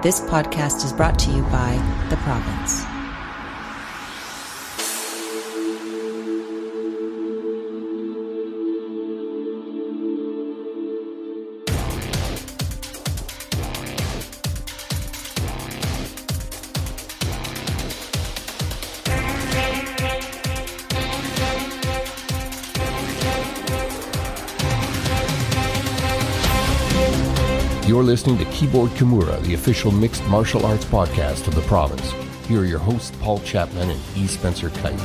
This podcast is brought to you by The Province. Listening to Keyboard Kimura, the official mixed martial arts podcast of the province. Here are your hosts, Paul Chapman and E. Spencer Kyte.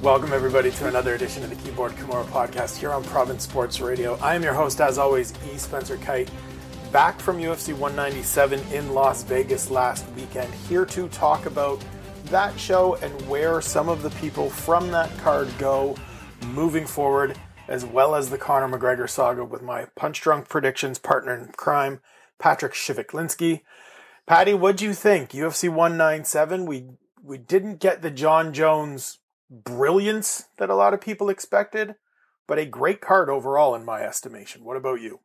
Welcome, everybody, to another edition of the Keyboard Kimura podcast here on Province Sports Radio. I am your host, as always, E. Spencer Kyte, back from UFC 197 in Las Vegas last weekend, here to talk about that show and where some of the people from that card go moving forward, as well as the Conor McGregor saga with my punch drunk predictions partner in crime, Patrick Shivik Patty, what'd you think? UFC 197, we we didn't get the Jon Jones brilliance that a lot of people expected, but a great card overall in my estimation. What about you?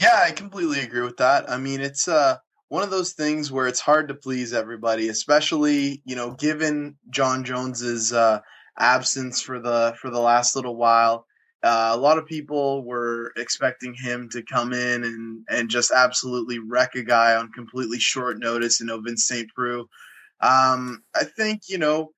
Yeah, I completely agree with that. I mean, it's uh one of those things where it's hard to please everybody, especially, you know, given Jon Jones's uh absence for the for the last little while. Uh, a lot of people were expecting him to come in and and just absolutely wreck a guy on completely short notice. in Ovince St. Preux. Um, I think you know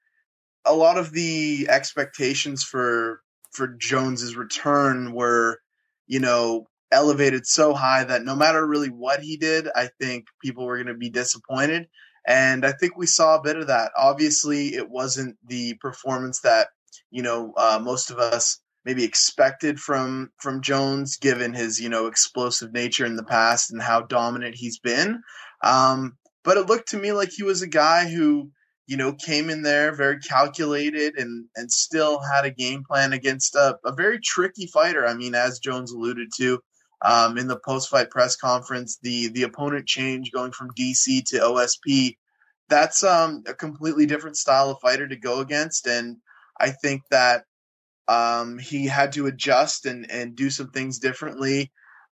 a lot of the expectations for for Jones's return were, you know, elevated so high that no matter really what he did, I think people were going to be disappointed. And I think we saw a bit of that. Obviously, it wasn't the performance that you know uh, most of us maybe expected from from Jones, given his you know explosive nature in the past and how dominant he's been. Um, but it looked to me like he was a guy who you know came in there very calculated and and still had a game plan against a, a very tricky fighter. I mean, as Jones alluded to, um, in the post-fight press conference, the the opponent change going from DC to OSP, that's um, a completely different style of fighter to go against, and I think that um, he had to adjust and and do some things differently.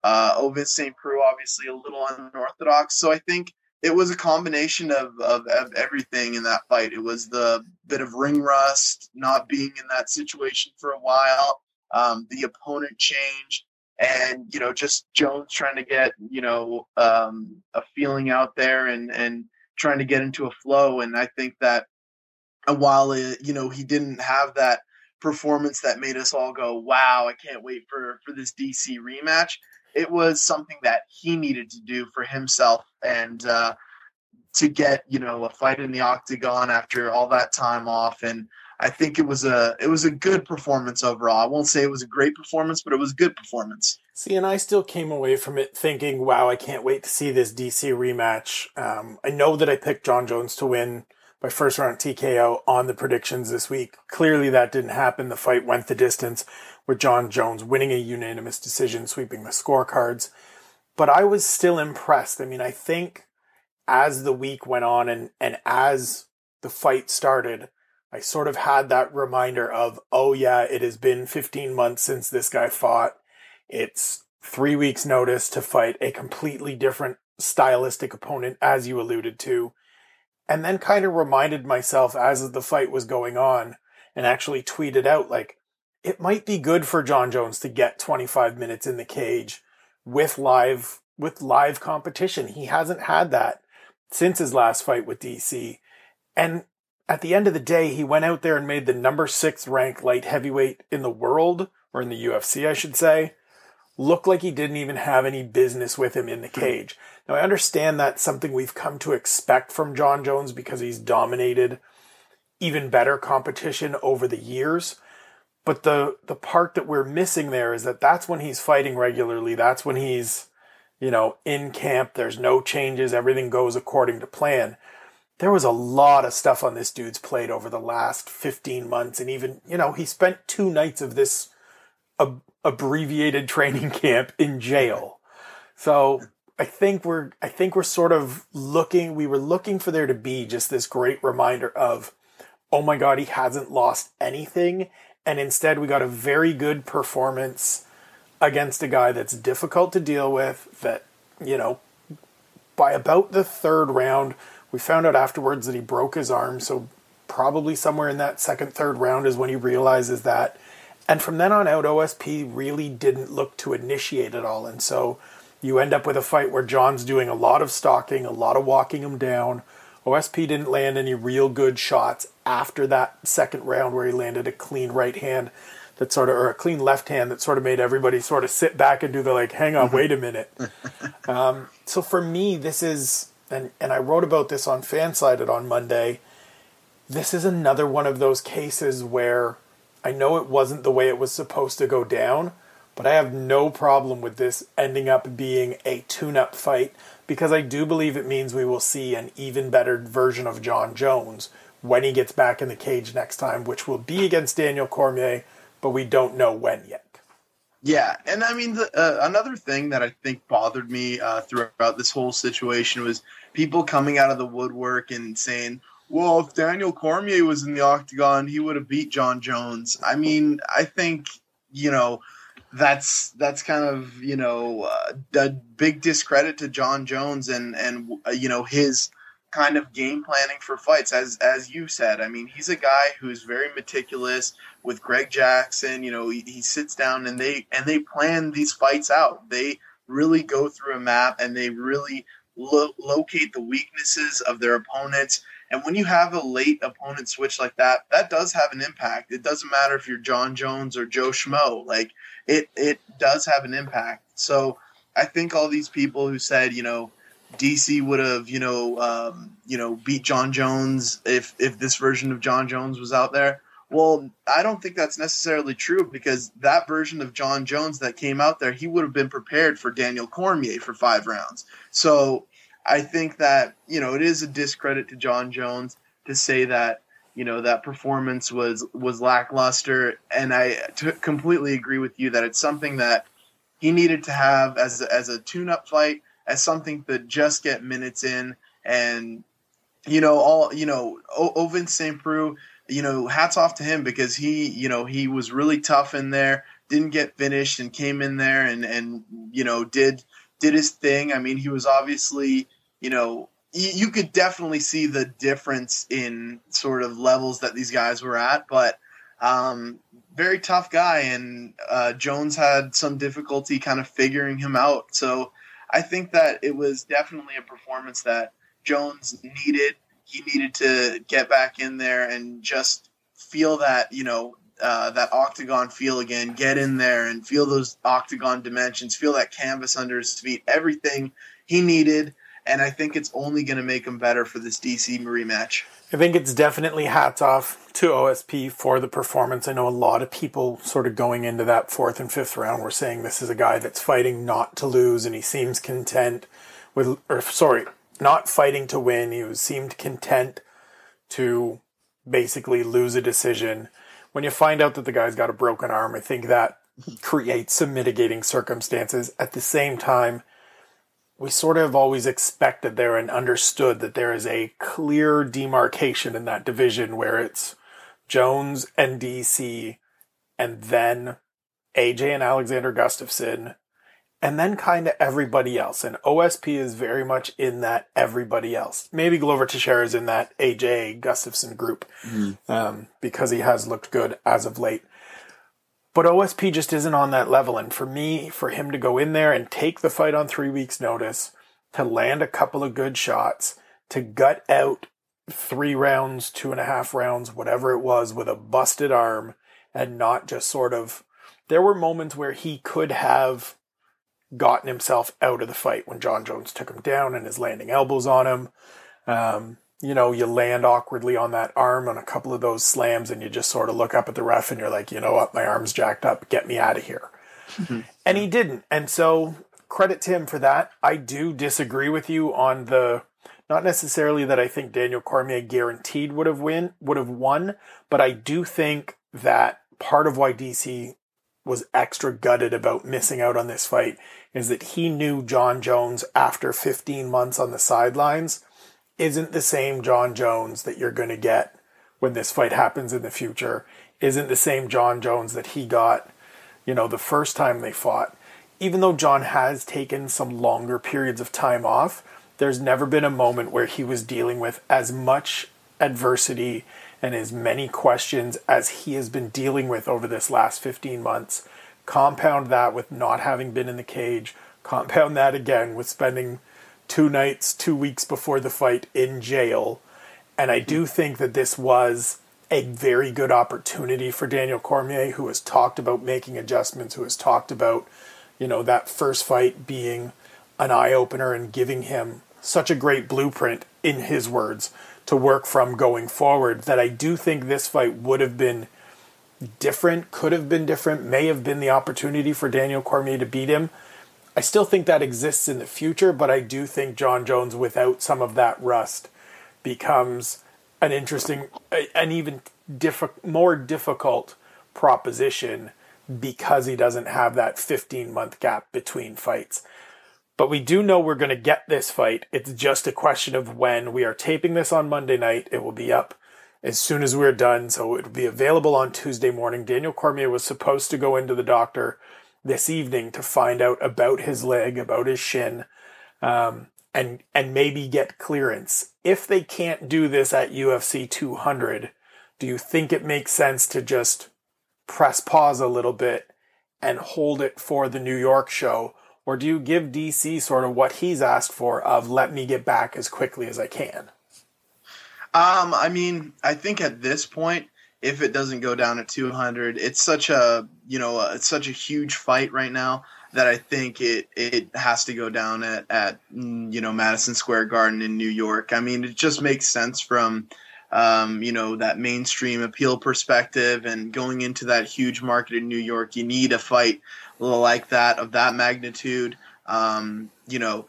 Uh, Ovince St. Preux, obviously a little unorthodox, so I think it was a combination of, of, of everything in that fight. It was the bit of ring rust, not being in that situation for a while, um, the opponent change, and you know just Jones trying to get you know um, a feeling out there and and trying to get into a flow. And I think that while it, you know he didn't have that performance that made us all go, "Wow, I can't wait for for this DC rematch." It was something that he needed to do for himself and uh, to get you know a fight in the octagon after all that time off and I think it was a it was a good performance overall. I won't say it was a great performance, but it was a good performance. See, and I still came away from it thinking, "Wow, I can't wait to see this DC rematch." Um, I know that I picked Jon Jones to win by first round TKO on the predictions this week. Clearly, that didn't happen. The fight went the distance, with Jon Jones winning a unanimous decision, sweeping the scorecards. But I was still impressed. I mean, I think as the week went on and and as the fight started I sort of had that reminder of, oh yeah, it has been 15 months since this guy fought. It's three weeks notice to fight a completely different stylistic opponent, as you alluded to. And then kind of reminded myself as the fight was going on and actually tweeted out like, it might be good for Jon Jones to get 25 minutes in the cage with live, with live competition. He hasn't had that since his last fight with DC. And at the end of the day, he went out there and made the number six ranked light heavyweight in the world, or in the UFC, I should say, look like he didn't even have any business with him in the hmm. cage. Now, I understand that's something we've come to expect from Jon Jones because he's dominated even better competition over the years. But the, the part that we're missing there is that that's when he's fighting regularly. That's when he's, you know, in camp. There's no changes. Everything goes according to plan there was a lot of stuff on this dude's plate over the last 15 months. And even, you know, he spent two nights of this ab- abbreviated training camp in jail. So I think we're, I think we're sort of looking, we were looking for there to be just this great reminder of, oh my God, he hasn't lost anything. And instead we got a very good performance against a guy that's difficult to deal with, that, you know, by about the third round, we found out afterwards that he broke his arm, so probably somewhere in that second, third round is when he realizes that. And from then on out, OSP really didn't look to initiate at all. And so you end up with a fight where Jon's doing a lot of stalking, a lot of walking him down. OSP didn't land any real good shots after that second round where he landed a clean right hand that sort of, or a clean left hand that sort of made everybody sort of sit back and do the like, hang on, wait a minute. um, so for me, this is, and, and I wrote about this on Fansided on Monday. This is another one of those cases where I know it wasn't the way it was supposed to go down, but I have no problem with this ending up being a tune up fight because I do believe it means we will see an even better version of Jon Jones when he gets back in the cage next time, which will be against Daniel Cormier, but we don't know when yet. Yeah, and I mean, the, uh, another thing that I think bothered me uh, throughout this whole situation was people coming out of the woodwork and saying, well, if Daniel Cormier was in the octagon, he would have beat Jon Jones. I mean, I think, you know, that's that's kind of you know uh, a big discredit to Jon Jones and and uh, you know his kind of game planning for fights as as you said i mean he's a guy who's very meticulous with greg jackson you know he, he sits down and they and they plan these fights out they really go through a map and they really lo- locate the weaknesses of their opponents and when you have a late opponent switch like that that does have an impact it doesn't matter if you're Jon jones or joe schmo like it it does have an impact so i think all these people who said you know DC would have, you know, um, you know, beat Jon Jones if if this version of Jon Jones was out there. Well, I don't think that's necessarily true because that version of Jon Jones that came out there, he would have been prepared for Daniel Cormier for five rounds. So I think that you know it is a discredit to Jon Jones to say that you know that performance was was lackluster, and I t- completely agree with you that it's something that he needed to have as as a tune up fight as something to just get minutes in and you know all you know o- Ovince St. Preux you know hats off to him because he you know he was really tough in there didn't get finished and came in there and and you know did did his thing I mean he was obviously you know you, could definitely see the difference in sort of levels that these guys were at but um very tough guy and uh, Jones had some difficulty kind of figuring him out so I think that it was definitely a performance that Jones needed. He needed to get back in there and just feel that, you know, uh, that octagon feel again, get in there and feel those octagon dimensions, feel that canvas under his feet, everything he needed. And I think it's only going to make him better for this DC rematch. I think it's definitely hats off to OSP for the performance. I know a lot of people sort of going into that fourth and fifth round were saying this is a guy that's fighting not to lose and he seems content with, or sorry, not fighting to win. He seemed content to basically lose a decision. When you find out that the guy's got a broken arm, I think that creates some mitigating circumstances. At the same time, we sort of always expected there and understood that there is a clear demarcation in that division where it's Jones and DC and then AJ and Alexander Gustafsson and then kind of everybody else. And OSP is very much in that everybody else. Maybe Glover Teixeira is in that AJ Gustafsson group mm-hmm. um, because he has looked good as of late. But OSP just isn't on that level. And for me, for him to go in there and take the fight on three weeks' notice, to land a couple of good shots, to gut out three rounds, two and a half rounds, whatever it was, with a busted arm, and not just sort of. There were moments where he could have gotten himself out of the fight when Jon Jones took him down and is landing elbows on him. Um, you know, you land awkwardly on that arm on a couple of those slams and you just sort of look up at the ref and you're like, you know what, my arm's jacked up, get me out of here. Mm-hmm. And he didn't. And so credit to him for that. I do disagree with you on the not necessarily that I think Daniel Cormier guaranteed would have win would have won, but I do think that part of why DC was extra gutted about missing out on this fight is that he knew Jon Jones after 15 months on the sidelines isn't the same Jon Jones that you're going to get when this fight happens in the future. Isn't the same Jon Jones that he got, you know, the first time they fought. Even though Jon has taken some longer periods of time off, there's never been a moment where he was dealing with as much adversity and as many questions as he has been dealing with over this last 15 months. Compound that with not having been in the cage, compound that again with spending two nights, two weeks before the fight in jail. And I do think that this was a very good opportunity for Daniel Cormier, who has talked about making adjustments, who has talked about, you know, that first fight being an eye opener and giving him such a great blueprint, in his words, to work from going forward. That I do think this fight would have been different, could have been different, may have been the opportunity for Daniel Cormier to beat him. I still think that exists in the future, but I do think Jon Jones, without some of that rust, becomes an interesting, an even diff- more difficult proposition because he doesn't have that 15 month gap between fights. But we do know we're going to get this fight. It's just a question of when. We are taping this on Monday night. It will be up as soon as we're done. So it will be available on Tuesday morning. Daniel Cormier was supposed to go into the doctor this evening to find out about his leg, about his shin, um, and and maybe get clearance. If they can't do this at UFC 200, do you think it makes sense to just press pause a little bit and hold it for the New York show? Or do you give DC sort of what he's asked for of let me get back as quickly as I can? Um, I mean, I think at this point, if it doesn't go down at 200. It's such a you know it's such a huge fight right now that I think it it has to go down at at mm, you know Madison Square Garden in New York. I mean, it just makes sense from um, you know that mainstream appeal perspective and going into that huge market in New York. You need a fight like that of that magnitude. Um, you know,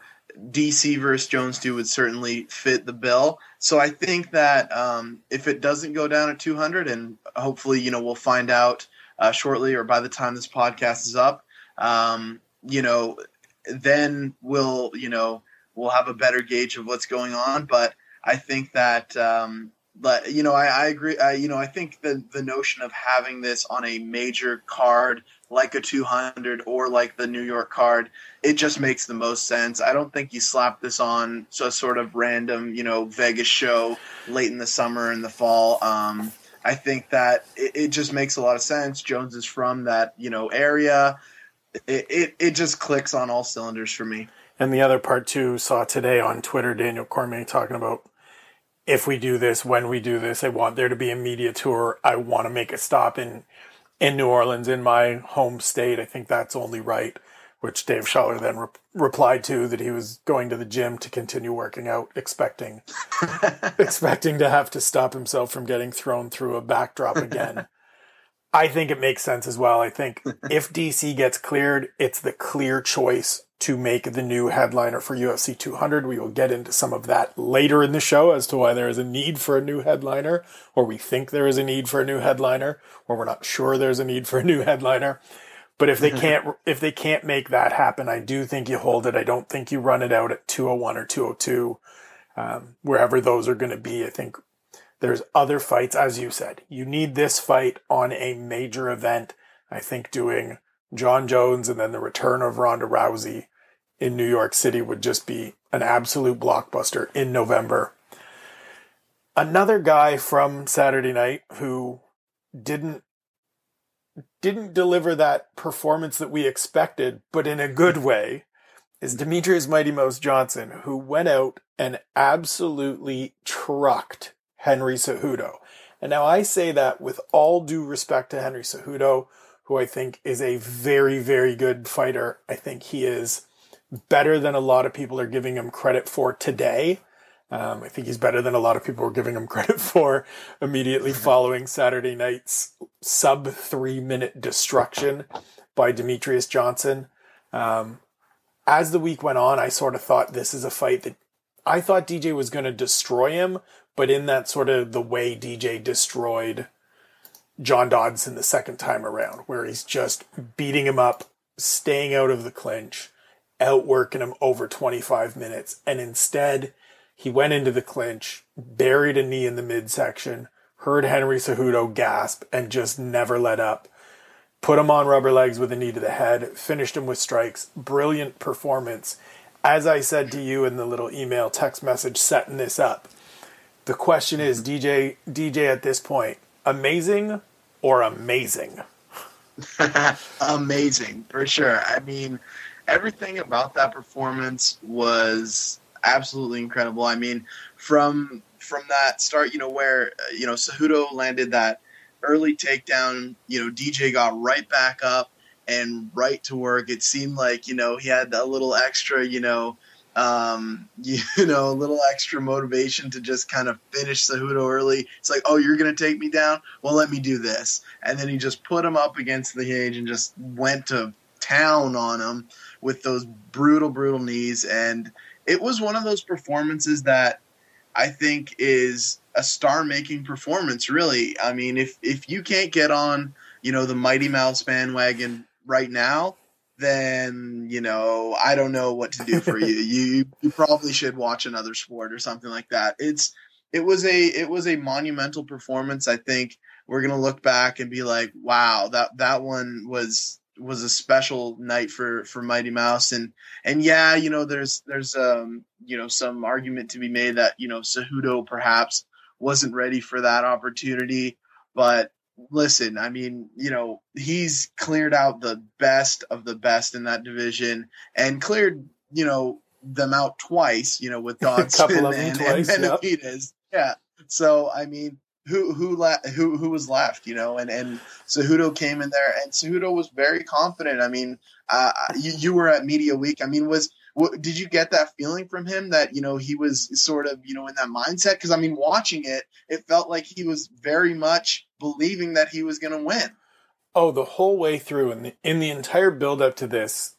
DC versus Jones 2 would certainly fit the bill. So I think that um, if it doesn't go down at 200, and hopefully, you know, we'll find out uh, shortly or by the time this podcast is up, um, you know, then we'll, you know, we'll have a better gauge of what's going on. But I think that, um, but you know, I, I agree. I, you know, I think the the notion of having this on a major card like a 200 or like the New York card, it just makes the most sense. I don't think you slap this on a sort of random, you know, Vegas show late in the summer and the fall. Um, I think that it, it, just makes a lot of sense. Jones is from that, you know, area. It, it, it just clicks on all cylinders for me. And the other part too, saw today on Twitter Daniel Cormier talking about if we do this, when we do this, I want there to be a media tour. I want to make a stop in in New Orleans, in my home state. I think that's only right. Which Dave Schaller then re- replied to that he was going to the gym to continue working out, expecting expecting to have to stop himself from getting thrown through a backdrop again. I think it makes sense as well. I think if DC gets cleared, it's the clear choice to make the new headliner for UFC 200. We will get into some of that later in the show as to why there is a need for a new headliner, or we think there is a need for a new headliner, or we're not sure there's a need for a new headliner. But if they can't, if they can't make that happen, I do think you hold it. I don't think you run it out at 201 or 202, um, wherever those are going to be. I think there's other fights, as you said. You need this fight on a major event. I think doing Jon Jones and then the return of Ronda Rousey in New York City would just be an absolute blockbuster in November. Another guy from Saturday night who didn't didn't deliver that performance that we expected, but in a good way, is Demetrious Mighty Mouse Johnson, who went out and absolutely trucked Henry Cejudo. And now I say that with all due respect to Henry Cejudo, who I think is a very, very good fighter. I think he is better than a lot of people are giving him credit for today. Um, I think he's better than a lot of people were giving him credit for immediately following Saturday night's sub three minute destruction by Demetrious Johnson. Um, as the week went on, I sort of thought this is a fight that I thought DJ was going to destroy him, but in that sort of the way DJ destroyed John Dodson the second time around, where he's just beating him up, staying out of the clinch, outworking him over 25 minutes. And instead, he went into the clinch, buried a knee in the midsection, heard Henry Cejudo gasp, and just never let up. put him on rubber legs with a knee to the head, finished him with strikes. Brilliant performance. As I said to you in the little email text message setting this up, the question is DJ DJ at this point, amazing or amazing? amazing for sure. I mean, everything about that performance was absolutely incredible. I mean, from from that start, you know, where you know Cejudo landed that early takedown, you know, DJ got right back up and right to work. It seemed like you know he had a little extra, you know, um, you, know, a little extra motivation to just kind of finish Cejudo early. It's like, oh, you're going to take me down? Well, let me do this. And then he just put him up against the cage and just went to town on him with those brutal, brutal knees. And it was one of those performances that I think is a star making performance, really. I mean, if, if you can't get on, you know, the Mighty Mouse bandwagon right now, then you know I don't know what to do for you. you you probably should watch another sport or something like that. It's it was a it was a monumental performance. I think we're gonna look back and be like, wow, that that one was was a special night for for Mighty Mouse and and yeah, you know there's there's um you know some argument to be made that you know Cejudo perhaps wasn't ready for that opportunity, but listen, I mean, you know, he's cleared out the best of the best in that division and cleared, you know, them out twice, you know, with Dodson and, and, twice, and Benavidez. Yep. Yeah. So, I mean, who who la- who who was left, you know, and and Cejudo came in there, and Cejudo was very confident. I mean, uh, you you were at Media Week. I mean, was what, did you get that feeling from him that you know he was sort of you know in that mindset? Because I mean, watching it, it felt like he was very much believing that he was going to win. Oh, the whole way through, and in, in the entire build up to this,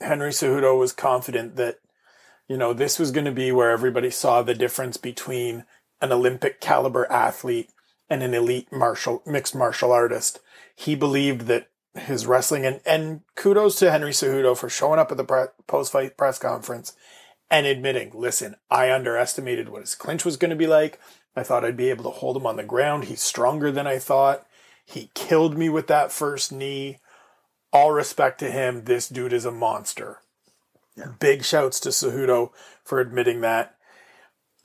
Henry Cejudo was confident that you know this was going to be where everybody saw the difference between an Olympic caliber athlete and an elite martial mixed martial artist. He believed that his wrestling and, and kudos to Henry Cejudo for showing up at the pre- post fight press conference and admitting, listen, I underestimated what his clinch was going to be like. I thought I'd be able to hold him on the ground. He's stronger than I thought. He killed me with that first knee. All respect to him. This dude is a monster. Yeah. Big shouts to Cejudo for admitting that.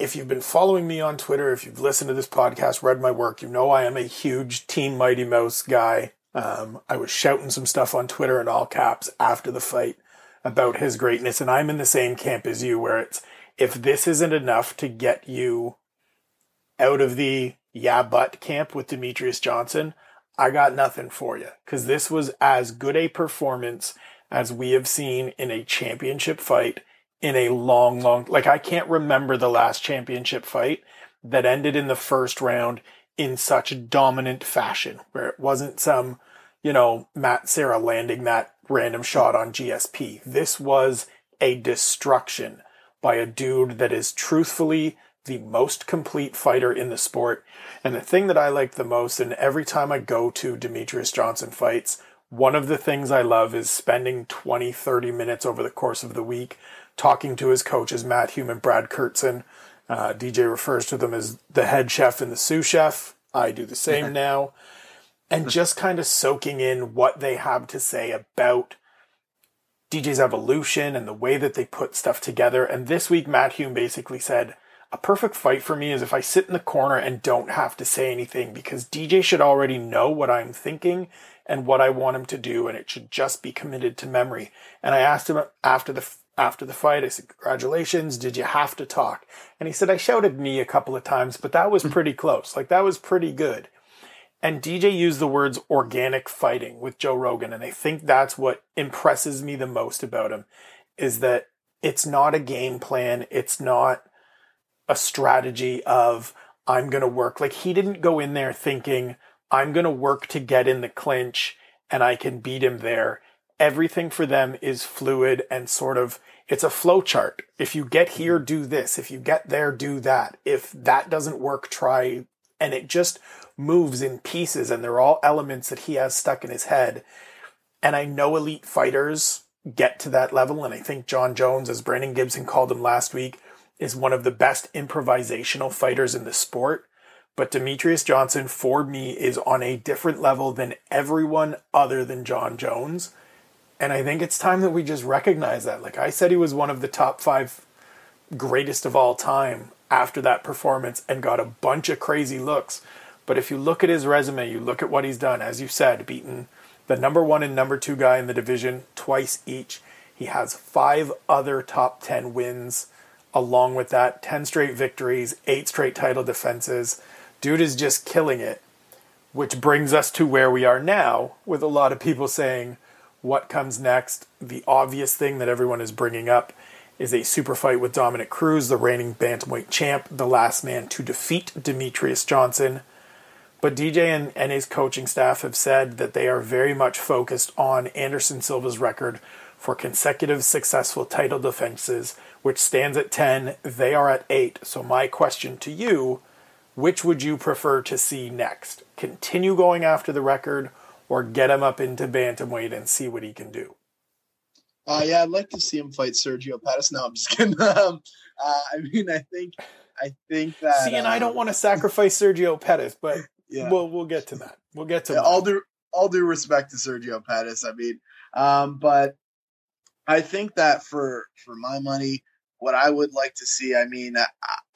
If you've been following me on Twitter, if you've listened to this podcast, read my work, you know I am a huge Team Mighty Mouse guy. Um, I was shouting some stuff on Twitter in all caps after the fight about his greatness, and I'm in the same camp as you, where it's if this isn't enough to get you out of the yeah but camp with Demetrious Johnson, I got nothing for you because this was as good a performance as we have seen in a championship fight in a long, long like I can't remember the last championship fight that ended in the first round in such dominant fashion, where it wasn't some, you know, Matt Serra landing that random shot on GSP. This was a destruction by a dude that is truthfully the most complete fighter in the sport. And the thing that I like the most, and every time I go to Demetrious Johnson fights, one of the things I love is spending 20, 30 minutes over the course of the week talking to his coaches, Matt Hume and Brad Kurtzen, uh, DJ refers to them as the head chef and the sous chef. I do the same now. And just kind of soaking in what they have to say about DJ's evolution and the way that they put stuff together. And this week, Matt Hume basically said, a perfect fight for me is if I sit in the corner and don't have to say anything because DJ should already know what I'm thinking and what I want him to do, and it should just be committed to memory. And I asked him after the after the fight. I said, Congratulations. Did you have to talk? And he said, I shouted knee a couple of times, but that was hmm. pretty close. Like, that was pretty good. And DJ used the words organic fighting with Joe Rogan. And I think that's what impresses me the most about him is that it's not a game plan. It's not a strategy of, I'm going to work. Like, he didn't go in there thinking, I'm going to work to get in the clinch and I can beat him there everything for them is fluid and sort of it's a flow chart. If you get here, do this. If you get there, do that. If that doesn't work, try and it just moves in pieces and they're all elements that he has stuck in his head. And I know elite fighters get to that level and I think Jon Jones as Brandon Gibson called him last week is one of the best improvisational fighters in the sport. But Demetrious Johnson, for me, is on a different level than everyone other than Jon Jones. And I think it's time that we just recognize that. Like I said, he was one of the top five greatest of all time after that performance and got a bunch of crazy looks. But if you look at his resume, you look at what he's done, as you said, beaten the number one and number two guy in the division twice each. He has five other top 10 wins along with that 10 straight victories, eight straight title defenses. Dude is just killing it, which brings us to where we are now with a lot of people saying, what comes next? The obvious thing that everyone is bringing up is a super fight with Dominick Cruz, the reigning bantamweight champ, the last man to defeat Demetrious Johnson. But DJ and, his coaching staff have said that they are very much focused on Anderson Silva's record for consecutive successful title defenses, which stands at 10. They are at 8. So, my question to you which would you prefer to see next? Continue going after the record or get him up into bantamweight and see what he can do? Uh, yeah, I'd like to see him fight Sergio Pettis. No, I'm just kidding. Um, uh, I mean, I think, I think that. See, and um, I don't um, want to sacrifice Sergio Pettis, but yeah. we'll we'll get to that. We'll get to yeah, all due all due respect to Sergio Pettis. I mean, um, but I think that for for my money, what I would like to see, I mean, I,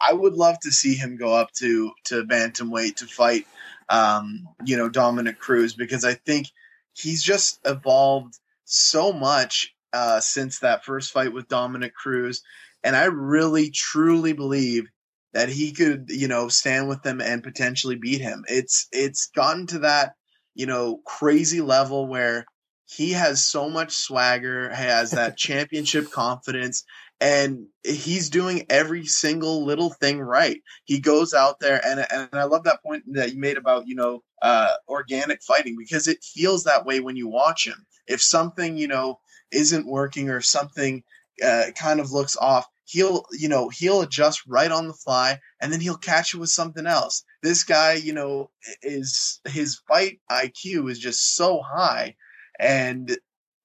I would love to see him go up to to bantamweight to fight, um, you know, Dominick Cruz because I think he's just evolved so much uh, since that first fight with Dominick Cruz, and I really truly believe that he could, you know, stand with them and potentially beat him. It's it's gotten to that, you know, crazy level where he has so much swagger, has that championship confidence, and he's doing every single little thing right. He goes out there, and and I love that point that you made about you know uh, organic fighting because it feels that way when you watch him. If something you know isn't working or something uh, kind of looks off, he'll you know he'll adjust right on the fly, and then he'll catch you with something else. This guy, you know, is his fight IQ is just so high, and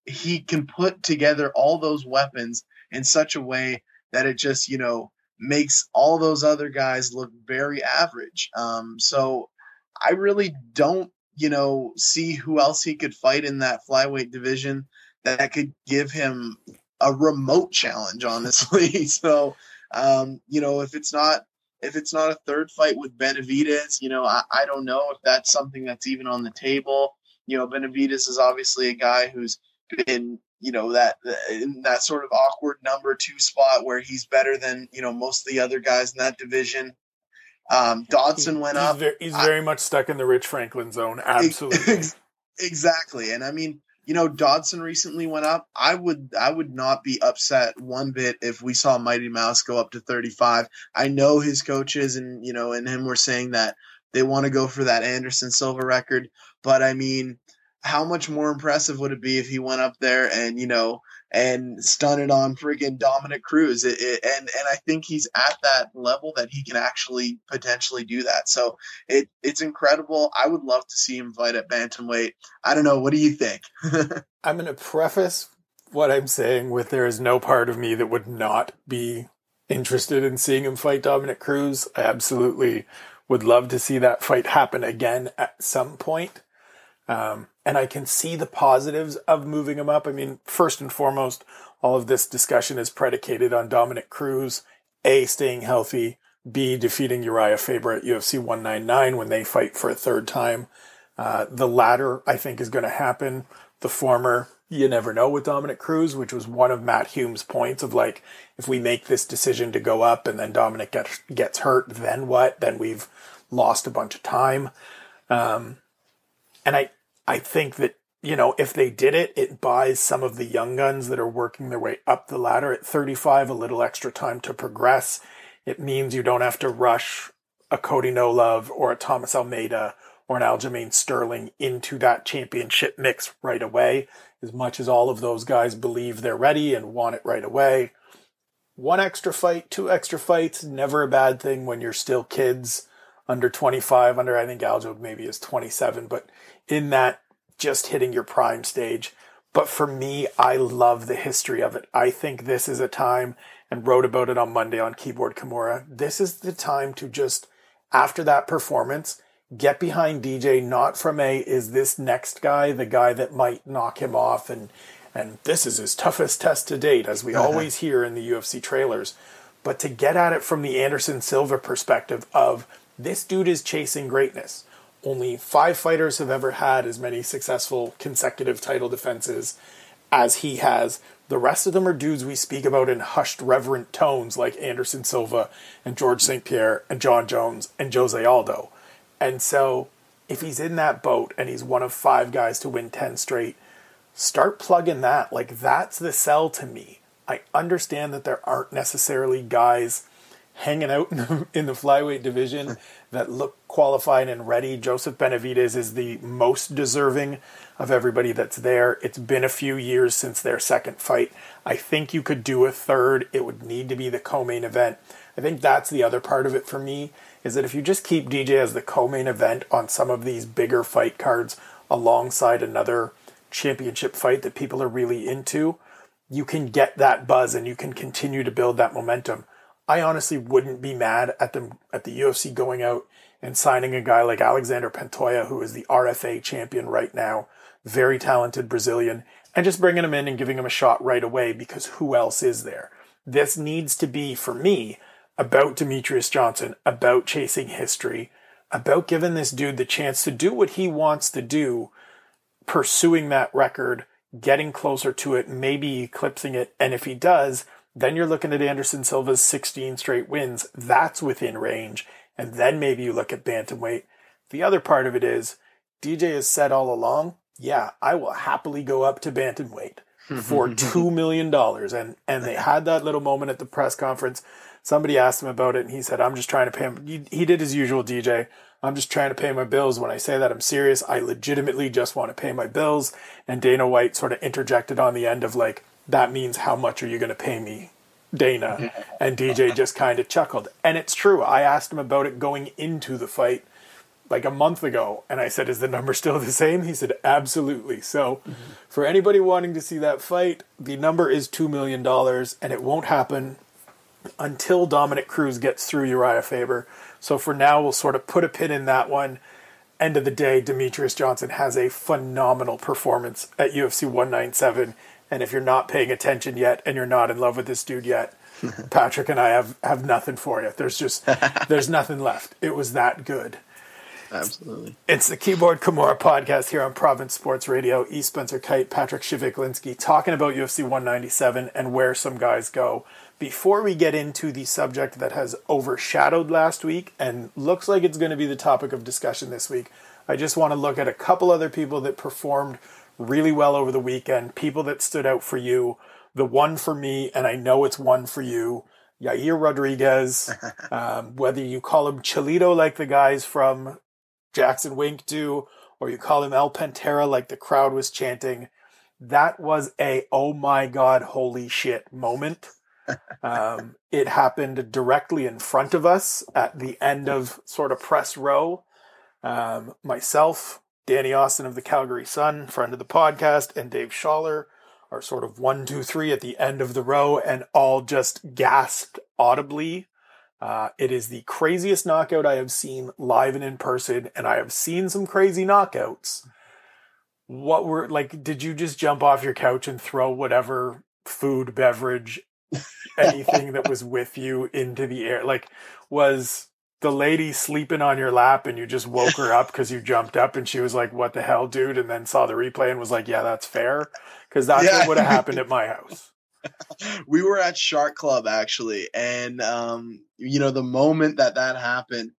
he can put together all those weapons in such a way that it just you know makes all those other guys look very average. Um, so I really don't you know see who else he could fight in that flyweight division that could give him a remote challenge, honestly. so, um, you know, if it's not if it's not a third fight with Benavidez, you know, I, I don't know if that's something that's even on the table. You know, Benavidez is obviously a guy who's been, you know, that in that sort of awkward number two spot where he's better than you know most of the other guys in that division. Um, Dodson went he's up. Very, he's very much stuck in the Rich Franklin zone. Absolutely. Exactly. And I mean, you know, Dodson recently went up. I would I would not be upset one bit if we saw Mighty Mouse go up to 35. I know his coaches and you know and him were saying that they want to go for that Anderson Silva record, but I mean, how much more impressive would it be if he went up there and you know and stunned on freaking Dominick Cruz. It, it, and and I think he's at that level that he can actually potentially do that. So it it's incredible. I would love to see him fight at bantamweight. I don't know. What do you think? I'm going to preface what I'm saying with there is no part of me that would not be interested in seeing him fight Dominick Cruz. I absolutely would love to see that fight happen again at some point. Um, and I can see the positives of moving him up. I mean, first and foremost, all of this discussion is predicated on Dominick Cruz, A, staying healthy, B, defeating Urijah Faber at UFC 199 when they fight for a third time. Uh, the latter, I think, is going to happen. The former, you never know with Dominick Cruz, which was one of Matt Hume's points of like, if we make this decision to go up and then Dominick gets, gets hurt, then what? Then we've lost a bunch of time. Um, and I, I think that, you know, if they did it, it buys some of the young guns that are working their way up the ladder at 35 a little extra time to progress. It means you don't have to rush a Cody No Love or a Thomas Almeida or an Aljamain Sterling into that championship mix right away. As much as all of those guys believe they're ready and want it right away. One extra fight, two extra fights, never a bad thing when you're still kids under 25, under I think Aljo maybe is 27, but in that just hitting your prime stage. But for me, I love the history of it. I think this is a time, and wrote about it on Monday on Keyboard Kimura. This is the time to just after that performance, get behind DJ not from a is this next guy the guy that might knock him off and and this is his toughest test to date as we uh-huh. always hear in the UFC trailers, but to get at it from the Anderson Silva perspective of this dude is chasing greatness. Only 5 fighters have ever had as many successful consecutive title defenses as he has. The rest of them are dudes we speak about in hushed, reverent tones like Anderson Silva and George St. Pierre and Jon Jones and Jose Aldo. And so, if he's in that boat and he's one of five guys to win 10 straight, start plugging that. Like, that's the sell to me. I understand that there aren't necessarily guys hanging out in the, in the flyweight division that look qualified and ready. Joseph Benavidez is the most deserving of everybody that's there. It's been a few years since their second fight. I think you could do a third. It would need to be the co-main event. I think that's the other part of it for me is that if you just keep DJ as the co-main event on some of these bigger fight cards alongside another championship fight that people are really into, you can get that buzz and you can continue to build that momentum. I honestly wouldn't be mad at them at the UFC going out and signing a guy like Alexander Pantoja, who is the RFA champion right now, very talented Brazilian, and just bringing him in and giving him a shot right away because who else is there? This needs to be, for me, about Demetrious Johnson, about chasing history, about giving this dude the chance to do what he wants to do, pursuing that record, getting closer to it, maybe eclipsing it. And if he does, then you're looking at Anderson Silva's 16 straight wins. That's within range. And then maybe you look at Bantamweight. The other part of it is DJ has said all along, yeah, I will happily go up to Bantamweight for $2 million. And, and they had that little moment at the press conference somebody asked him about it and he said, I'm just trying to pay him. He, he did his usual DJ. I'm just trying to pay my bills. When I say that, I'm serious. I legitimately just want to pay my bills. And Dana White sort of interjected on the end of like, that means how much are you going to pay me, Dana? And DJ just kind of chuckled. And it's true. I asked him about it going into the fight like a month ago. And I said, Is the number still the same? He said, Absolutely. So mm-hmm. for anybody wanting to see that fight, the number is $2 million and it won't happen until Dominick Cruz gets through Urijah Faber. So for now, we'll sort of put a pin in that one. End of the day, Demetrious Johnson has a phenomenal performance at UFC 197. And if you're not paying attention yet and you're not in love with this dude yet, Patrick and I have, have nothing for you. There's just there's nothing left. It was that good. Absolutely. It's the Keyboard Kimura podcast here on Province Sports Radio. E. Spencer Kyte, Patrick Shivik talking about UFC 197 and where some guys go before we get into the subject that has overshadowed last week and looks like it's going to be the topic of discussion this week, I just want to look at a couple other people that performed really well over the weekend, people that stood out for you. The one for me, and I know it's one for you, Yair Rodriguez, um, whether you call him Chilito like the guys from Jackson Wink do, or you call him El Pantera like the crowd was chanting, that was a oh my god, holy shit moment um, it happened directly in front of us at the end of sort of press row. Um, myself, Danny Austin of the Calgary Sun, friend of the podcast, and Dave Schaller are sort of one, two, three at the end of the row and all just gasped audibly. Uh, it is the craziest knockout I have seen live and in person, and I have seen some crazy knockouts. What were like? Did you just jump off your couch and throw whatever food, beverage, anything that was with you into the air? Like, was the lady sleeping on your lap and you just woke her up because you jumped up and she was like, "What the hell, dude?" and then saw the replay and was like, "Yeah, that's fair," because that's yeah. what would have happened at my house. we were at Shark Club actually, and um, you know, the moment that that happened,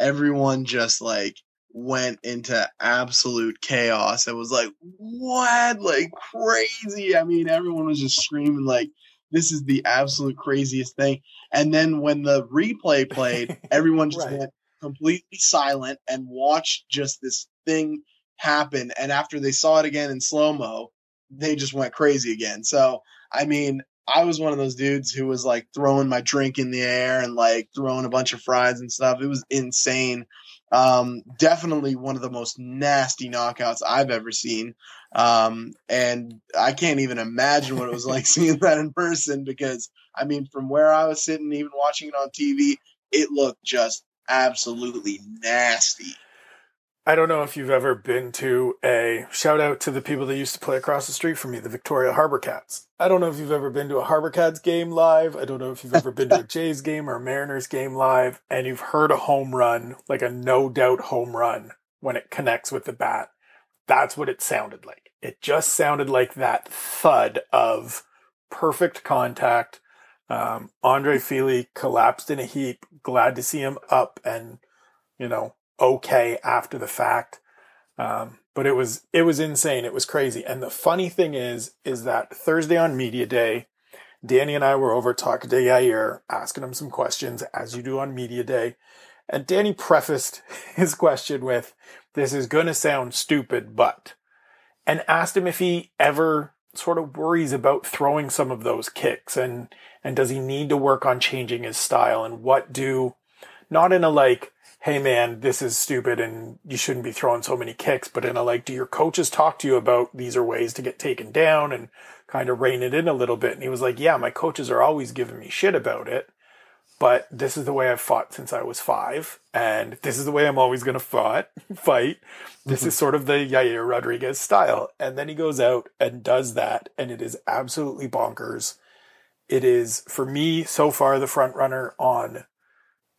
everyone just like went into absolute chaos. It was like, what? Like crazy. I mean, everyone was just screaming like this is the absolute craziest thing. And then when the replay played, everyone just right. went completely silent and watched just this thing happen. And after they saw it again in slow mo, they just went crazy again. So, I mean, I was one of those dudes who was like throwing my drink in the air and like throwing a bunch of fries and stuff. It was insane. Um, definitely one of the most nasty knockouts I've ever seen. Um, and I can't even imagine what it was like seeing that in person because I mean, from where I was sitting, even watching it on TV, it looked just absolutely nasty. I don't know if you've ever been to a shout out to the people that used to play across the street from me, the Victoria Harbor Cats. I don't know if you've ever been to a Harbor Cats game live. I don't know if you've ever been to a Jays game or a Mariners game live and you've heard a home run, like a no doubt home run when it connects with the bat. That's what it sounded like. It just sounded like that thud of perfect contact. Um, Andre Fili collapsed in a heap. Glad to see him up and, you know, okay after the fact. Um, but it was it was insane. It was crazy. And the funny thing is, is that Thursday on media day, Danny and I were over talking to Yair, asking him some questions as you do on media day. And Danny prefaced his question with, "This is going to sound stupid, but," and asked him if he ever sort of worries about throwing some of those kicks and and does he need to work on changing his style and what do not in a like hey man, this is stupid and you shouldn't be throwing so many kicks, but in a like, do your coaches talk to you about these are ways to get taken down and kind of rein it in a little bit? And he was like, yeah, my coaches are always giving me shit about it, but this is the way I've fought since I was five. And this is the way I'm always going to fight, fight. This mm-hmm. is sort of the Yair Rodriguez style. And then he goes out and does that. And it is absolutely bonkers. It is for me so far the front runner on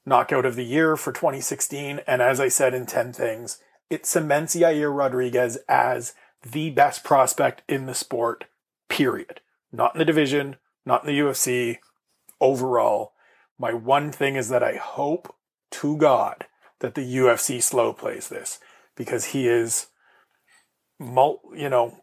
knockout of the year for 2016. And as I said in 10 things, it cements Yair Rodriguez as the best prospect in the sport, period. Not in the division, not in the UFC, overall. My one thing is that I hope to God that the UFC slow plays this because he is, you know,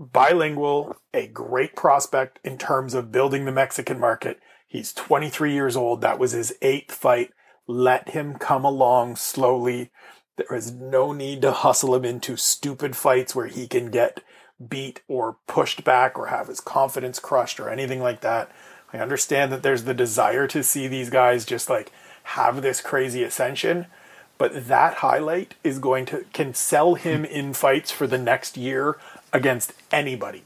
bilingual, a great prospect in terms of building the Mexican market. He's 23 years old. That was his eighth fight. Let him come along slowly. There is no need to hustle him into stupid fights where he can get beat or pushed back or have his confidence crushed or anything like that. I understand that there's the desire to see these guys just like have this crazy ascension, but that highlight is going to can sell him hmm. in fights for the next year against anybody.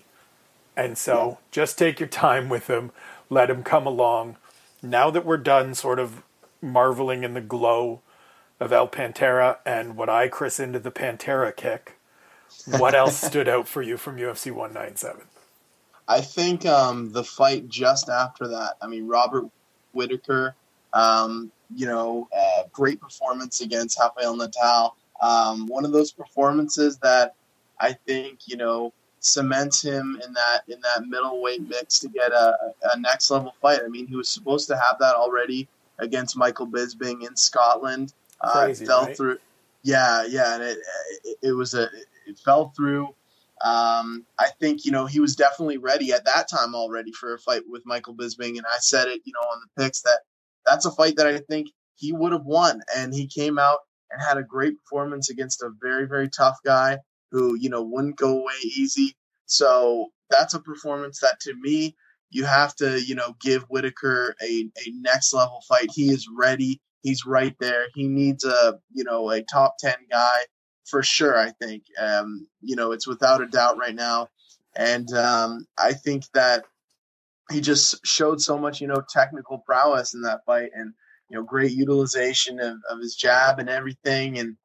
And so hmm. just take your time with him, let him come along. Now that we're done sort of marveling in the glow of El Pantera and what I christened the Pantera kick. What else stood out for you from UFC 197? I think um, the fight just after that. I mean, Robert Whitaker, um, you know, uh, great performance against Rafael Natal. Um, one of those performances that I think you know cements him in that in that middleweight mix to get a, a next level fight. I mean, he was supposed to have that already against Michael Bisping in Scotland. Uh, Crazy, uh, fell right? through. Yeah, yeah, and it, it, it was a it fell through. Um, I think you know he was definitely ready at that time already for a fight with Michael Bisping, and I said it you know on the picks that that's a fight that I think he would have won, and he came out and had a great performance against a very very tough guy who you know wouldn't go away easy. So that's a performance that to me you have to, you know, give Whitaker a, a next level fight. He is ready. He's right there. He needs a, you know, a top 10 guy for sure, I think. Um, you know, it's without a doubt right now. And um, I think that he just showed so much, you know, technical prowess in that fight and, you know, great utilization of, of his jab and everything. And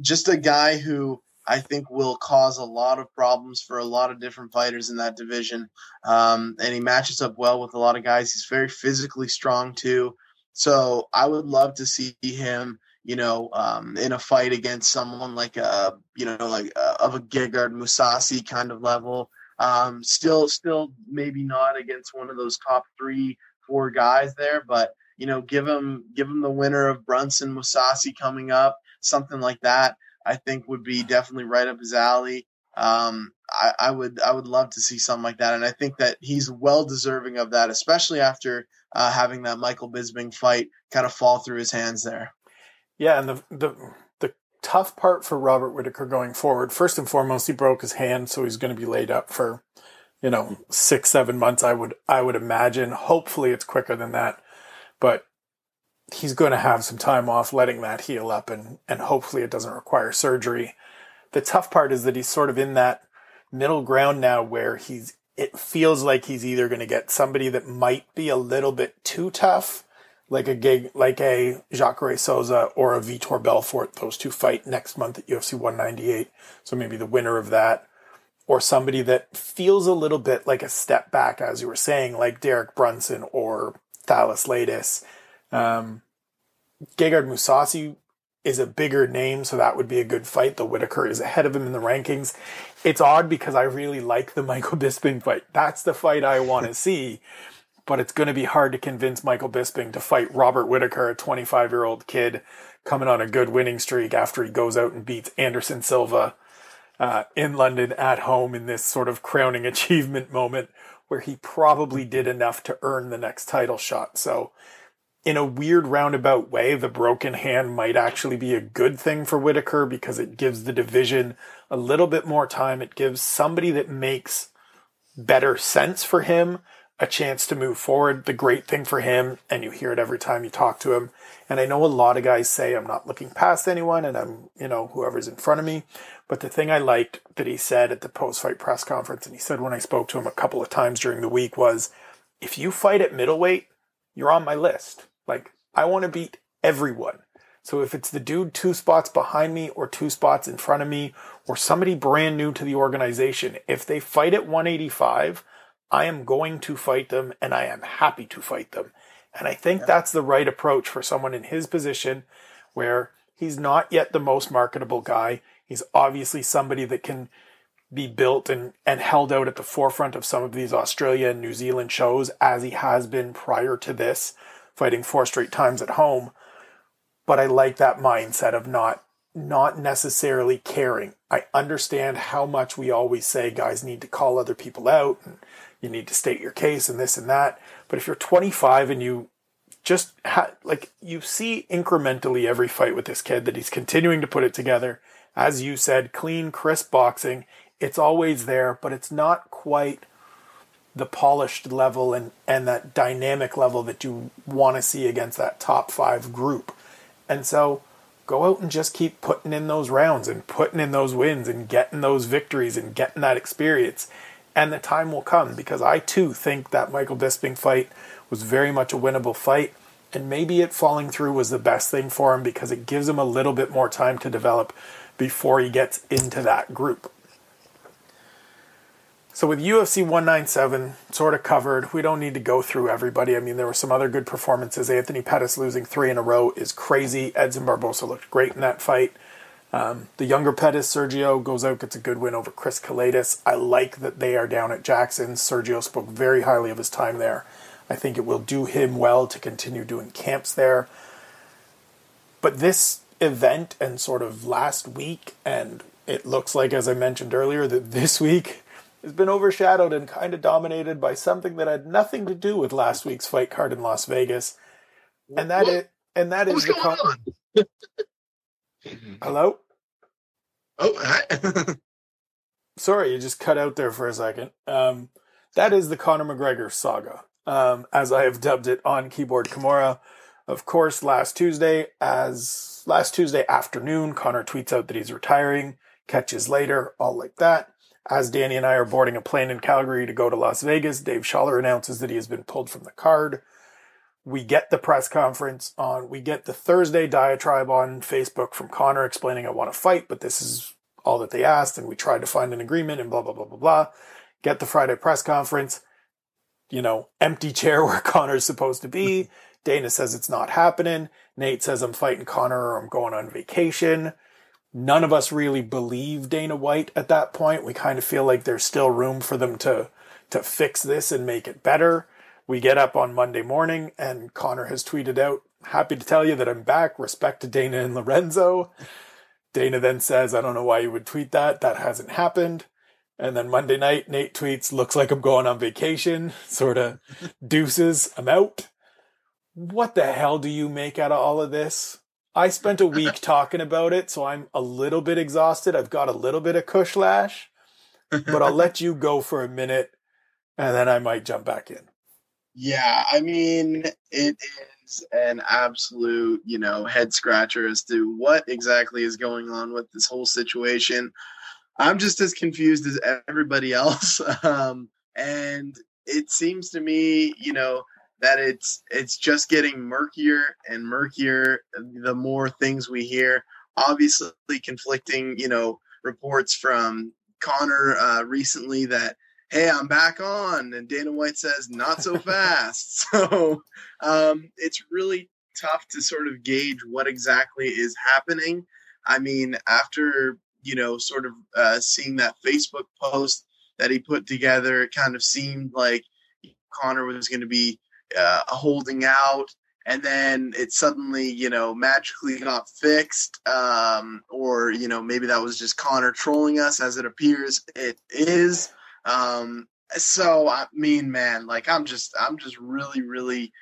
just a guy who, I think will cause a lot of problems for a lot of different fighters in that division. Um, and he matches up well with a lot of guys. He's very physically strong too. So I would love to see him, you know, um, in a fight against someone like a, you know, like uh, of a Gegard Mousasi kind of level. Um, still, still maybe not against one of those top three, four guys there, but you know, give him give him the winner of Brunson Mousasi coming up, something like that. I think would be definitely right up his alley. Um, I, I, would I would love to see something like that, and I think that he's well deserving of that, especially after uh, having that Michael Bisping fight kind of fall through his hands there. Yeah, and the the the tough part for Robert Whitaker going forward, first and foremost, he broke his hand, so he's going to be laid up for you know six seven months. I would I would imagine. Hopefully, it's quicker than that, but he's going to have some time off letting that heal up and, and hopefully it doesn't require surgery. The tough part is that he's sort of in that middle ground now where he's, it feels like he's either going to get somebody that might be a little bit too tough like a gig, like a Jacare Souza or a Vitor Belfort. Those two fight next month at UFC 198. So maybe the winner of that, or somebody that feels a little bit like a step back, as you were saying, like Derek Brunson or Thales Leites. Um, Gegard Mousasi is a bigger name, so that would be a good fight. The Whitaker is ahead of him in the rankings. It's odd because I really like the Michael Bisping fight. That's the fight I want to see but it's going to be hard to convince Michael Bisping to fight Robert Whitaker, a 25 year old kid coming on a good winning streak after he goes out and beats Anderson Silva uh, in London at home in this sort of crowning achievement moment where he probably did enough to earn the next title shot. So, in a weird roundabout way, the broken hand might actually be a good thing for Whitaker because it gives the division a little bit more time. It gives somebody that makes better sense for him a chance to move forward. The great thing for him, and you hear it every time you talk to him. And I know a lot of guys say I'm not looking past anyone and I'm, you know, whoever's in front of me. But the thing I liked that he said at the post fight press conference, and he said when I spoke to him a couple of times during the week, was if you fight at middleweight, you're on my list. Like, I want to beat everyone. So if it's the dude two spots behind me or two spots in front of me or somebody brand new to the organization, if they fight at 185, I am going to fight them and I am happy to fight them. And I think yeah. that's the right approach for someone in his position where he's not yet the most marketable guy. He's obviously somebody that can be built and, and held out at the forefront of some of these Australia and New Zealand shows as he has been prior to this, fighting four straight times at home. But I like that mindset of not not necessarily caring. I understand how much we always say guys need to call other people out and you need to state your case and this and that. But if you're 25 and you just ha- like you see incrementally every fight with this kid that he's continuing to put it together, as you said, clean, crisp boxing. It's always there, but it's not quite the polished level and, and that dynamic level that you want to see against that top five group. And so go out and just keep putting in those rounds and putting in those wins and getting those victories and getting that experience and the time will come because I too think that Michael Bisping fight was very much a winnable fight. And maybe it falling through was the best thing for him because it gives him a little bit more time to develop before he gets into that group. So with UFC 197 sort of covered, we don't need to go through everybody. I mean, there were some other good performances. Anthony Pettis losing three in a row is crazy. Edson Barbosa looked great in that fight. Um, the younger Pettis, Sergio, goes out, gets a good win over Chris Kelades. I like that they are down at Jackson. Sergio spoke very highly of his time there. I think it will do him well to continue doing camps there. But this event and sort of last week, and it looks like, as I mentioned earlier, that this week has been overshadowed and kind of dominated by something that had nothing to do with last week's fight card in Las Vegas, and that what? is and that is the. Con- Hello. Oh. Sorry, you just cut out there for a second. Um, that is the Conor McGregor saga, um, as I have dubbed it on Keyboard Kimura. Of course, last Tuesday, as last Tuesday afternoon, Conor tweets out that he's retiring, catches later, all like that. As Danny and I are boarding a plane in Calgary to go to Las Vegas, Dave Schaller announces that he has been pulled from the card we get the press conference on, we get the Thursday diatribe on Facebook from Conor explaining I want to fight, but this is all that they asked, and we tried to find an agreement and blah, blah, blah, blah, blah. Get the Friday press conference, you know, empty chair where Conor's supposed to be. Dana says it's not happening. Nate says I'm fighting Conor or I'm going on vacation. None of us really believe Dana White at that point. We kind of feel like there's still room for them to to fix this and make it better. We get up on Monday morning and Conor has tweeted out, happy to tell you that I'm back. Respect to Dana and Lorenzo. Dana then says, I don't know why you would tweet that. That hasn't happened. And then Monday night, Nate tweets, looks like I'm going on vacation. Sort of deuces, I'm out. What the hell do you make out of all of this? I spent a week talking about it, so I'm a little bit exhausted. I've got a little bit of cush lash, but I'll let you go for a minute and then I might jump back in. Yeah, I mean, it is an absolute, you know, head scratcher as to what exactly is going on with this whole situation. I'm just as confused as everybody else. Um, and it seems to me, you know, that it's it's just getting murkier and murkier the more things we hear. Obviously, conflicting, you know, reports from Conor uh, recently that hey, I'm back on, and Dana White says not so fast. so um, it's really tough to sort of gauge what exactly is happening. I mean, after you know, sort of uh, seeing that Facebook post that he put together, it kind of seemed like Conor was going to be uh, holding out, and then it suddenly, you know, magically got fixed, um, or you know, maybe that was just Conor trolling us, as it appears it is. Um, so I mean, man, like I'm just, I'm just really, really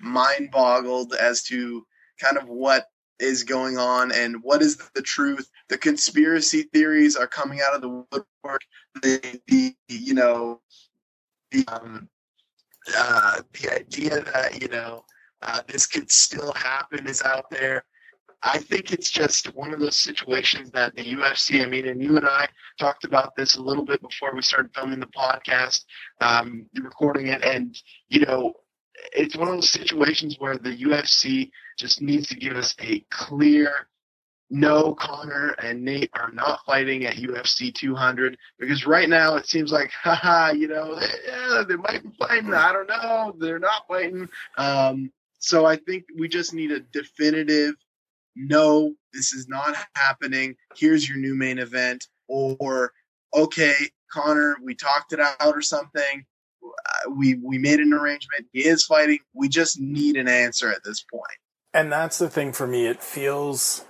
mind boggled as to kind of what is going on and what is the truth. The conspiracy theories are coming out of the woodwork. The, the you know, the um, uh, the idea that you know uh, this could still happen is out there. I think it's just one of those situations that the UFC, I mean, and you and I talked about this a little bit before we started filming the podcast, um, recording it, and, you know, it's one of those situations where the UFC just needs to give us a clear no, Conor and Nate are not fighting at UFC 200 because right now it seems like, haha, you know, yeah, they might be fighting. I don't know. They're not fighting. Um, so I think we just need a definitive no, this is not happening. Here's your new main event. Or, okay, Conor, we talked it out or something. Uh, we we made an arrangement. He is fighting. We just need an answer at this point. And that's the thing for me. It feels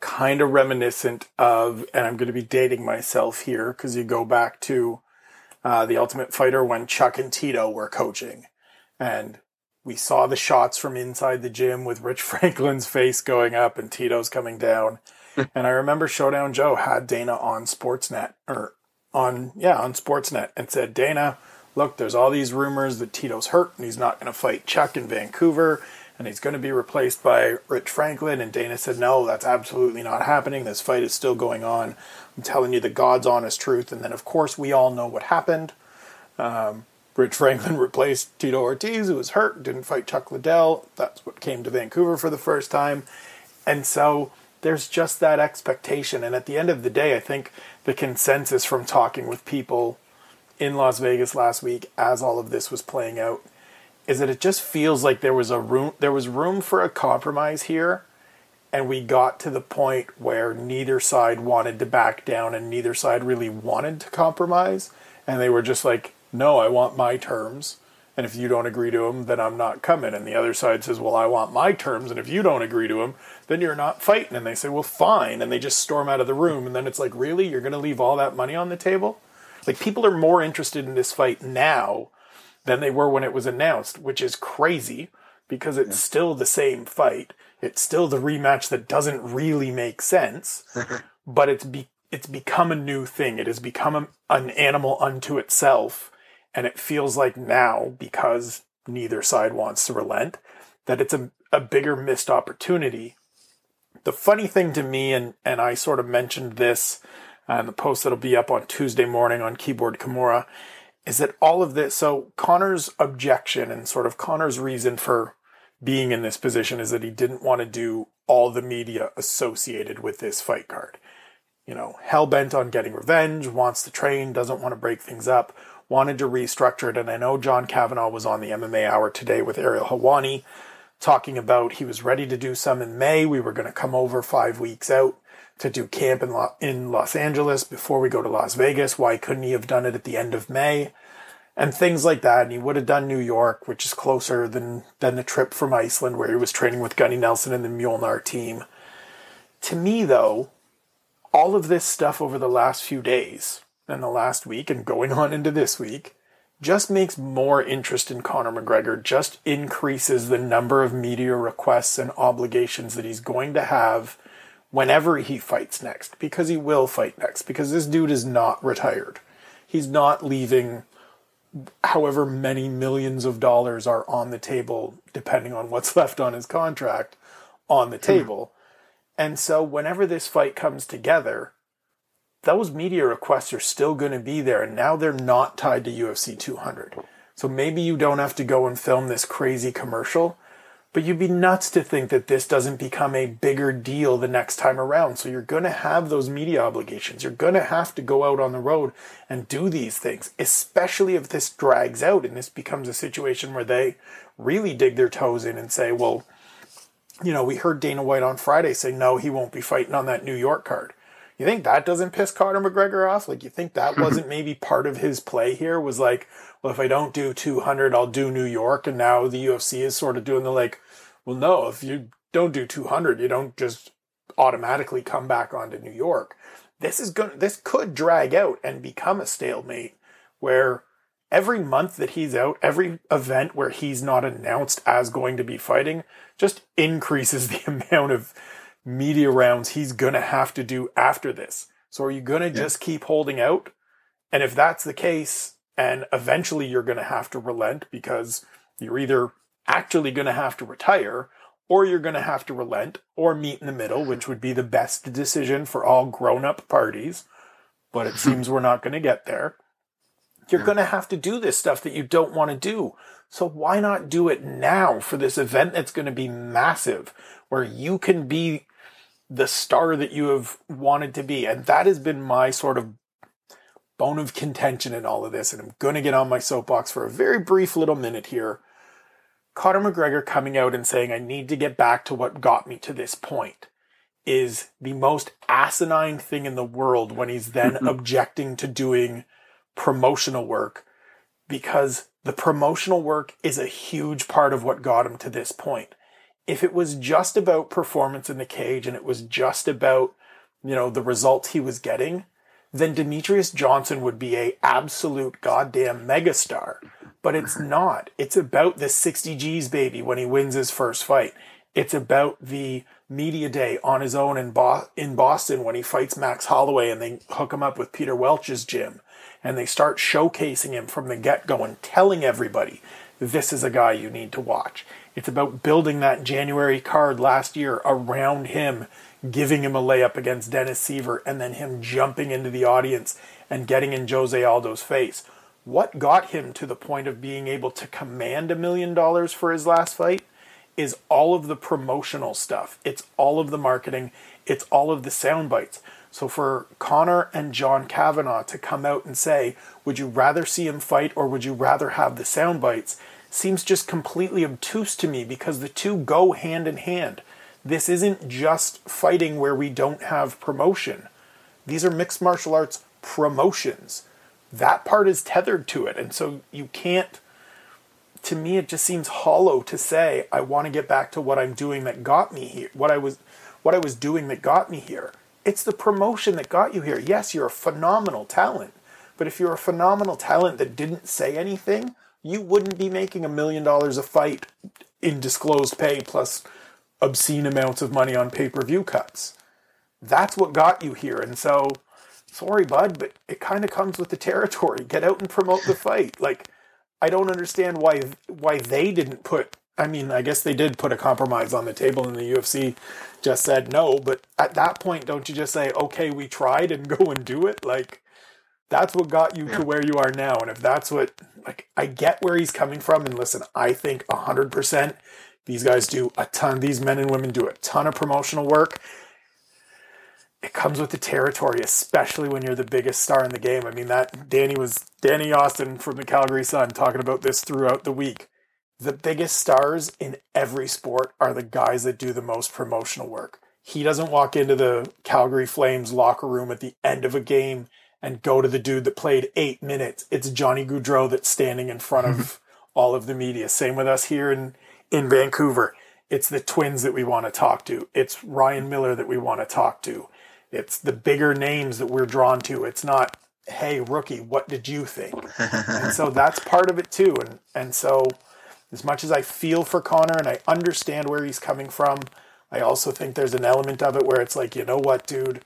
kind of reminiscent of, and I'm going to be dating myself here because you go back to uh, the Ultimate Fighter when Chuck and Tito were coaching, and we saw the shots from inside the gym with Rich Franklin's face going up and Tito's coming down. and I remember Showdown Joe had Dana on Sportsnet or on yeah on Sportsnet and said, Dana, look, there's all these rumors that Tito's hurt and he's not going to fight Chuck in Vancouver and he's going to be replaced by Rich Franklin. And Dana said, no, that's absolutely not happening. This fight is still going on. I'm telling you the God's honest truth. And then, of course, we all know what happened. Um, Rich Franklin replaced Tito Ortiz, who was hurt, didn't fight Chuck Liddell. That's what came to Vancouver for the first time. And so there's just that expectation. And at the end of the day, I think the consensus from talking with people in Las Vegas last week as all of this was playing out is that it just feels like there was a room there was room for a compromise here and we got to the point where neither side wanted to back down and neither side really wanted to compromise and they were just like no i want my terms. And if you don't agree to them then i'm not coming. And the other side says well i want my terms. And if you don't agree to them then you're not fighting. And they say well fine. And they just storm out of the room. And then it's like really? You're going to leave all that money on the table? Like people are more interested in this fight now than they were when it was announced, which is crazy because it's yeah. still the same fight. It's still the rematch that doesn't really make sense, but it's be, it's become a new thing. It has become a, an animal unto itself, and it feels like now because neither side wants to relent that it's a, a bigger missed opportunity. The funny thing to me, and and I sort of mentioned this uh, in the post that'll be up on Tuesday morning on Keyboard Kimura, is that all of this, so Conor's objection and sort of Conor's reason for being in this position is that he didn't want to do all the media associated with this fight card. You know, hell bent on getting revenge, wants to train, doesn't want to break things up, wanted to restructure it. And I know John Kavanagh was on the MMA Hour today with Ariel Helwani talking about he was ready to do some in May. We were going to come over five weeks out to do camp in, in Los Angeles before we go to Las Vegas. Why couldn't he have done it at the end of May? And things like that. And he would have done New York, which is closer than, than the trip from Iceland where he was training with Gunnar Nelson and the Mjolnir team. To me, though, all of this stuff over the last few days and the last week and going on into this week just makes more interest in Conor McGregor, just increases the number of media requests and obligations that he's going to have whenever he fights next, because he will fight next, because this dude is not retired. He's not leaving however many millions of dollars are on the table, depending on what's left on his contract, on the hmm. table. And so whenever this fight comes together, those media requests are still going to be there. And now they're not tied to UFC 200. So maybe you don't have to go and film this crazy commercial, but you'd be nuts to think that this doesn't become a bigger deal the next time around. So you're going to have those media obligations. You're going to have to go out on the road and do these things, especially if this drags out and this becomes a situation where they really dig their toes in and say, well, you know, we heard Dana White on Friday say, no, he won't be fighting on that New York card. You think that doesn't piss Conor McGregor off? Like, you think that wasn't maybe part of his play here? Was like, well, if I don't do 200, I'll do New York. And now the UFC is sort of doing the like, well, no, if you don't do 200, you don't just automatically come back onto New York. This is gonna, this could drag out and become a stalemate where every month that he's out, every event where he's not announced as going to be fighting just increases the amount of media rounds he's going to have to do after this. So are you going to yeah. just keep holding out? And if that's the case, and eventually you're going to have to relent because you're either actually going to have to retire or you're going to have to relent or meet in the middle, which would be the best decision for all grown up parties. But it seems we're not going to get there. You're going to have to do this stuff that you don't want to do. So why not do it now for this event that's going to be massive where you can be the star that you have wanted to be? And that has been my sort of bone of contention in all of this. And I'm going to get on my soapbox for a very brief little minute here. Conor McGregor coming out and saying, I need to get back to what got me to this point is the most asinine thing in the world when he's then mm-hmm. objecting to doing promotional work because the promotional work is a huge part of what got him to this point. If it was just about performance in the cage and it was just about, you know, the results he was getting, then Demetrious Johnson would be a absolute goddamn megastar. But it's not. It's about the 60 G's baby when he wins his first fight. It's about the media day on his own in, Bo- in Boston when he fights Max Holloway and they hook him up with Peter Welch's gym and they start showcasing him from the get go and telling everybody this is a guy you need to watch. It's about building that January card last year around him, giving him a layup against Dennis Siver, and then him jumping into the audience and getting in Jose Aldo's face. What got him to the point of being able to command a million dollars for his last fight is all of the promotional stuff. It's all of the marketing. It's all of the sound bites. So for Conor and John Kavanagh to come out and say, would you rather see him fight or would you rather have the sound bites, seems just completely obtuse to me because the two go hand in hand. This isn't just fighting where we don't have promotion. These are mixed martial arts promotions. That part is tethered to it. And so you can't, to me, it just seems hollow to say, I want to get back to what I'm doing that got me here, what I was, what I was doing that got me here. It's the promotion that got you here. Yes, you're a phenomenal talent, but if you're a phenomenal talent that didn't say anything, you wouldn't be making a million dollars a fight in disclosed pay plus obscene amounts of money on pay per view cuts. That's what got you here. And so, sorry, bud, but it kind of comes with the territory. Get out and promote the fight. Like, I don't understand why why they didn't put I mean, I guess they did put a compromise on the table, and the UFC just said no. But at that point, don't you just say, "Okay, we tried," and go and do it? Like that's what got you to where you are now. And if that's what, like, I get where he's coming from. And listen, I think hundred percent these guys do a ton. These men and women do a ton of promotional work. It comes with the territory, especially when you're the biggest star in the game. I mean, that Danny was Danny Austin from the Calgary Sun talking about this throughout the week the biggest stars in every sport are the guys that do the most promotional work. He doesn't walk into the Calgary Flames locker room at the end of a game and go to the dude that played eight minutes. It's Johnny Gaudreau that's standing in front of all of the media. Same with us here in, in Vancouver. It's the twins that we want to talk to. It's Ryan Miller that we want to talk to. It's the bigger names that we're drawn to. It's not, hey, rookie, what did you think? and so that's part of it too. And and so as much as I feel for Conor and I understand where he's coming from, I also think there's an element of it where it's like, you know what, dude,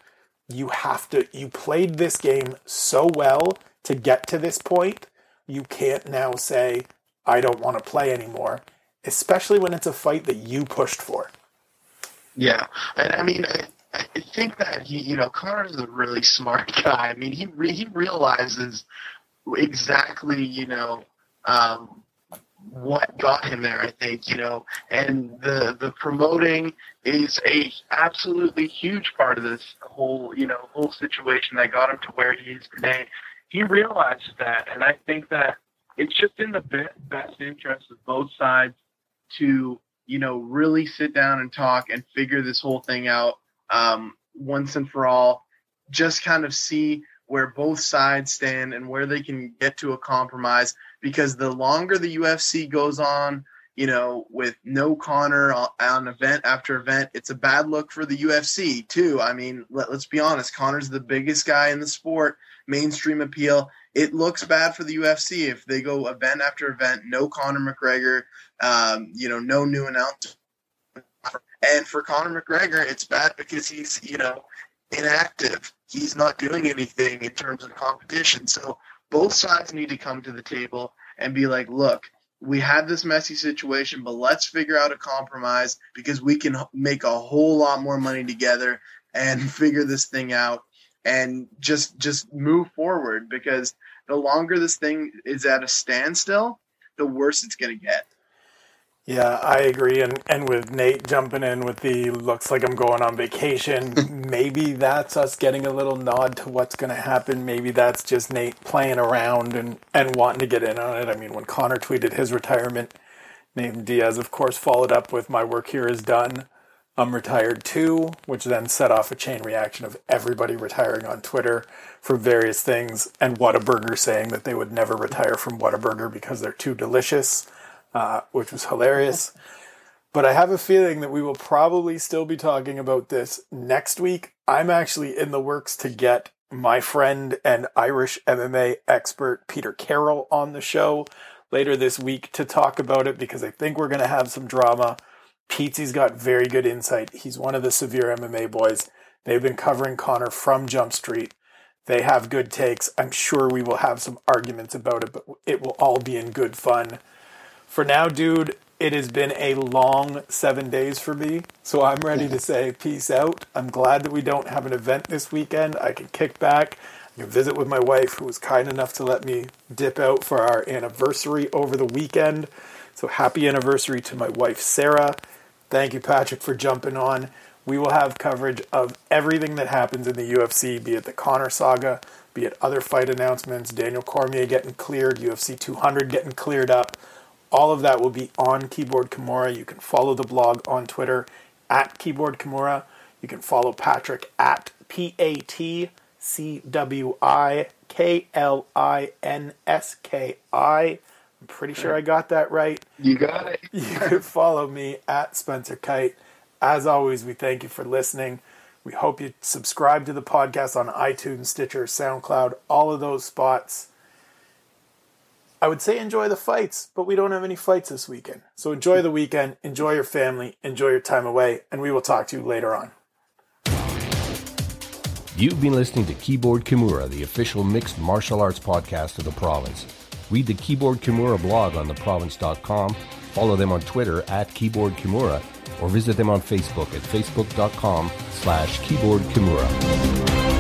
you have to, you played this game so well to get to this point. You can't now say, I don't want to play anymore, especially when it's a fight that you pushed for. Yeah. And I mean, I, I think that he, you know, Conor is a really smart guy. I mean, he, re- he realizes exactly, you know, um, what got him there. I think you know, and the the promoting is a absolutely huge part of this whole you know whole situation that got him to where he is today. He realizes that, and I think that it's just in the best interest of both sides to you know really sit down and talk and figure this whole thing out um, once and for all. Just kind of see where both sides stand and where they can get to a compromise because the longer the UFC goes on, you know, with no Conor on event after event, it's a bad look for the UFC too. I mean, let, us be honest, Conor's the biggest guy in the sport, mainstream appeal. It looks bad for the UFC if they go event after event, no Conor McGregor, um, you know, no new announcement. And for Conor McGregor, it's bad because he's, you know, inactive. He's not doing anything in terms of competition. So both sides need to come to the table and be like, look, we have this messy situation, but let's figure out a compromise because we can make a whole lot more money together and figure this thing out and just just move forward because the longer this thing is at a standstill, the worse it's going to get. Yeah, I agree. And and with Nate jumping in with the looks like I'm going on vacation, maybe that's us getting a little nod to what's going to happen. Maybe that's just Nate playing around and, and wanting to get in on it. I mean, when Conor tweeted his retirement, Nate Diaz, of course, followed up with My work here is done. I'm retired too, which then set off a chain reaction of everybody retiring on Twitter for various things, and Whataburger saying that they would never retire from Whataburger because they're too delicious uh, which was hilarious. But I have a feeling that we will probably still be talking about this next week. I'm actually in the works to get my friend and Irish MMA expert Peter Carroll on the show later this week to talk about it because I think we're going to have some drama. Pete's got very good insight. He's one of the severe MMA boys. They've been covering Conor from Jump Street. They have good takes. I'm sure we will have some arguments about it, but it will all be in good fun for now, dude, it has been a long seven days for me. So I'm ready to say peace out. I'm glad that we don't have an event this weekend. I can kick back. I can visit with my wife, who was kind enough to let me dip out for our anniversary over the weekend. So happy anniversary to my wife, Sarah. Thank you, Patrick, for jumping on. We will have coverage of everything that happens in the UFC, be it the Conor saga, be it other fight announcements, Daniel Cormier getting cleared, UFC 200 getting cleared up. All of that will be on Keyboard Kimura. You can follow the blog on Twitter at Keyboard Kimura. You can follow Patrick at P A T C W I K L I N S K I. I'm pretty sure I got that right. You got it. you can follow me at Spencer Kyte. As always, we thank you for listening. We hope you subscribe to the podcast on iTunes, Stitcher, SoundCloud, all of those spots. I would say enjoy the fights, but we don't have any fights this weekend. So enjoy the weekend, enjoy your family, enjoy your time away, and we will talk to you later on. You've been listening to Keyboard Kimura, the official mixed martial arts podcast of the province. Read the Keyboard Kimura blog on theprovince.com, follow them on Twitter at Keyboard Kimura, or visit them on Facebook at facebook.com slash Keyboard Kimura.